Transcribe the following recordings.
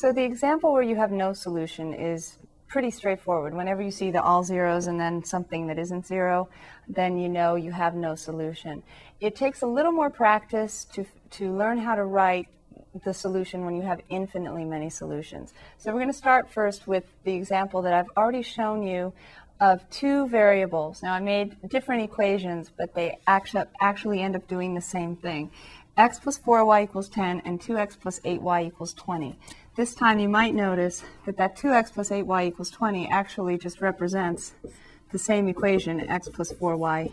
So the example where you have no solution is pretty straightforward. Whenever you see the all zeros and then something that isn't zero, then you know you have no solution. It takes a little more practice to, to learn how to write the solution when you have infinitely many solutions. So we're going to start first with the example that I've already shown you of two variables. Now I made different equations, but they actually, actually end up doing the same thing. X plus 4y equals 10 and 2x plus 8y equals 20. This time you might notice that that 2x plus 8y equals 20 actually just represents the same equation, x plus 4y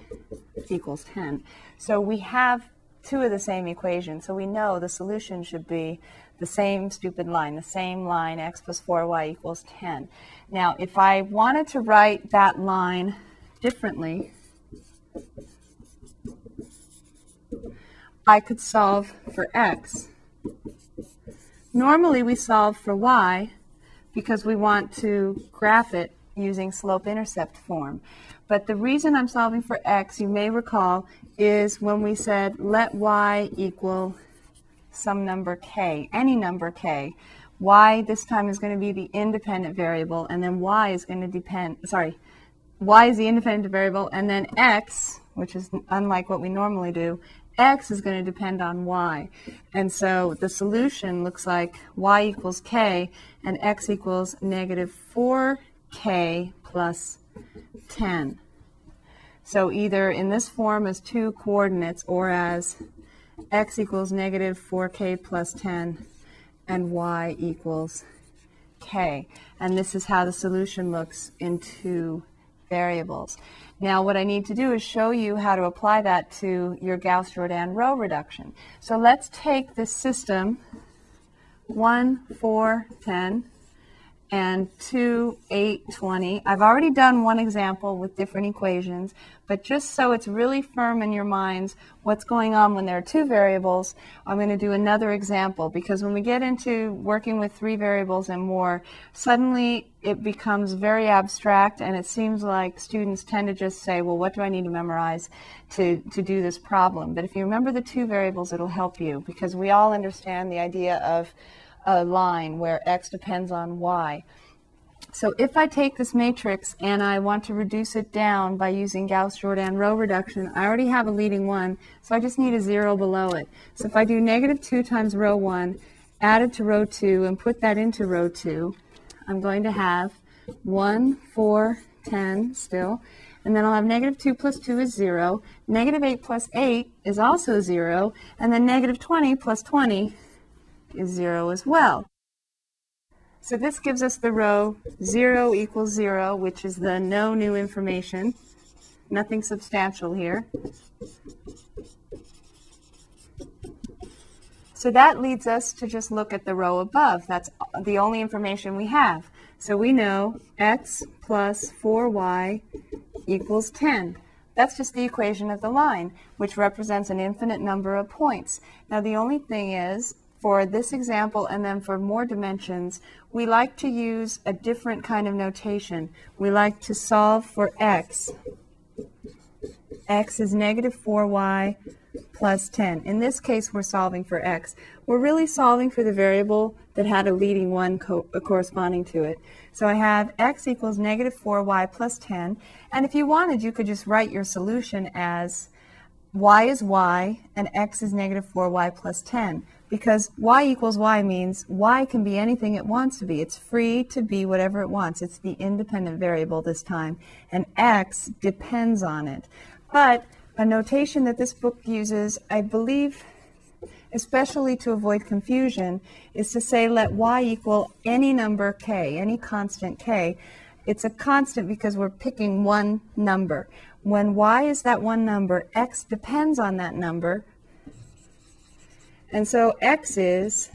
equals 10. So we have two of the same equations, so we know the solution should be the same stupid line, the same line, x plus 4y equals 10. Now, if I wanted to write that line differently, I could solve for x. Normally we solve for y because we want to graph it using slope-intercept form. But the reason I'm solving for x, you may recall, is when we said let y equal some number k, any number k. y this time is going to be the independent variable, and then y is going to depend, sorry, y is the independent variable, and then x, which is unlike what we normally do, x is going to depend on y. And so the solution looks like y equals k, and x equals negative 4k plus 10. So either in this form as two coordinates or as x equals negative 4k plus 10 and y equals k. And this is how the solution looks in two variables. Now what I need to do is show you how to apply that to your Gauss-Jordan row reduction. So let's take this system 1, 4, 10, and 2, 8, 20. I've already done one example with different equations, but just so it's really firm in your minds what's going on when there are two variables, I'm going to do another example because when we get into working with three variables and more, suddenly it becomes very abstract and it seems like students tend to just say, well, what do I need to memorize to, to do this problem? But if you remember the two variables, it'll help you because we all understand the idea of a line where x depends on y. So if I take this matrix and I want to reduce it down by using Gauss-Jordan row reduction, I already have a leading 1, so I just need a 0 below it. So if I do negative 2 times row 1, add it to row 2, and put that into row 2, I'm going to have 1, 4, 10 still. And then I'll have negative 2 plus 2 is 0. Negative 8 plus 8 is also 0. And then negative 20 plus 20 is 0 as well. So this gives us the row 0 equals 0, which is the no new information. Nothing substantial here. So that leads us to just look at the row above. That's the only information we have. So we know x plus 4y equals 10. That's just the equation of the line, which represents an infinite number of points. Now the only thing is, for this example and then for more dimensions, we like to use a different kind of notation. We like to solve for x. x is negative 4y plus 10. In this case, we're solving for x. We're really solving for the variable that had a leading 1 co uh, corresponding to it. So I have x equals negative 4y plus 10. And if you wanted, you could just write your solution as y is y and x is negative 4y plus 10 because y equals y means y can be anything it wants to be. It's free to be whatever it wants. It's the independent variable this time, and x depends on it. But a notation that this book uses, I believe, especially to avoid confusion, is to say let y equal any number k, any constant k. It's a constant because we're picking one number. When y is that one number, x depends on that number, and so x is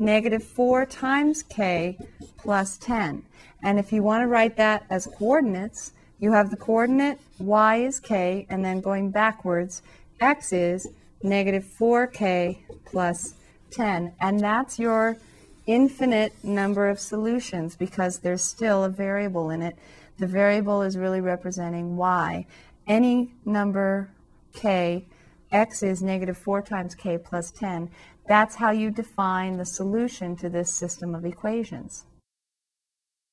negative 4 times k plus 10. And if you want to write that as coordinates, you have the coordinate y is k, and then going backwards, x is negative 4k plus 10. And that's your infinite number of solutions because there's still a variable in it. The variable is really representing y. Any number k x is negative 4 times k plus 10. That's how you define the solution to this system of equations.